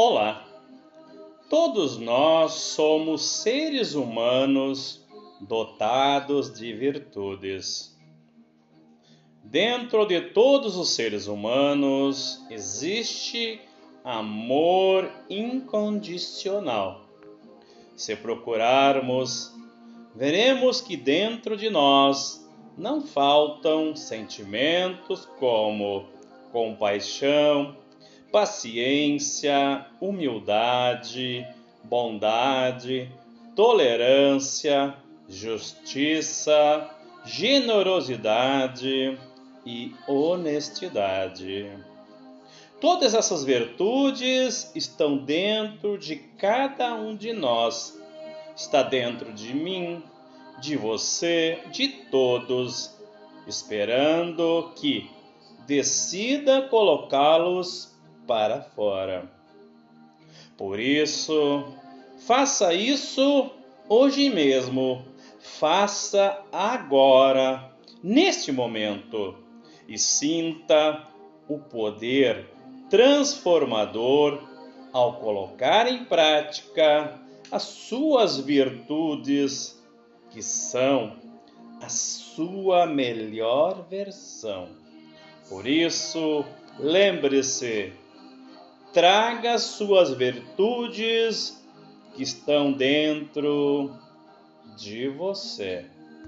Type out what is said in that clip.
Olá! Todos nós somos seres humanos dotados de virtudes. Dentro de todos os seres humanos existe amor incondicional. Se procurarmos, veremos que dentro de nós não faltam sentimentos como compaixão, paciência, humildade, bondade, tolerância, justiça, generosidade e honestidade. Todas essas virtudes estão dentro de cada um de nós. Está dentro de mim, de você, de todos, esperando que decida colocá-los para fora. Por isso, faça isso hoje mesmo, faça agora, neste momento, e sinta o poder transformador ao colocar em prática as suas virtudes, que são a sua melhor versão. Por isso, lembre-se traga suas virtudes que estão dentro de você.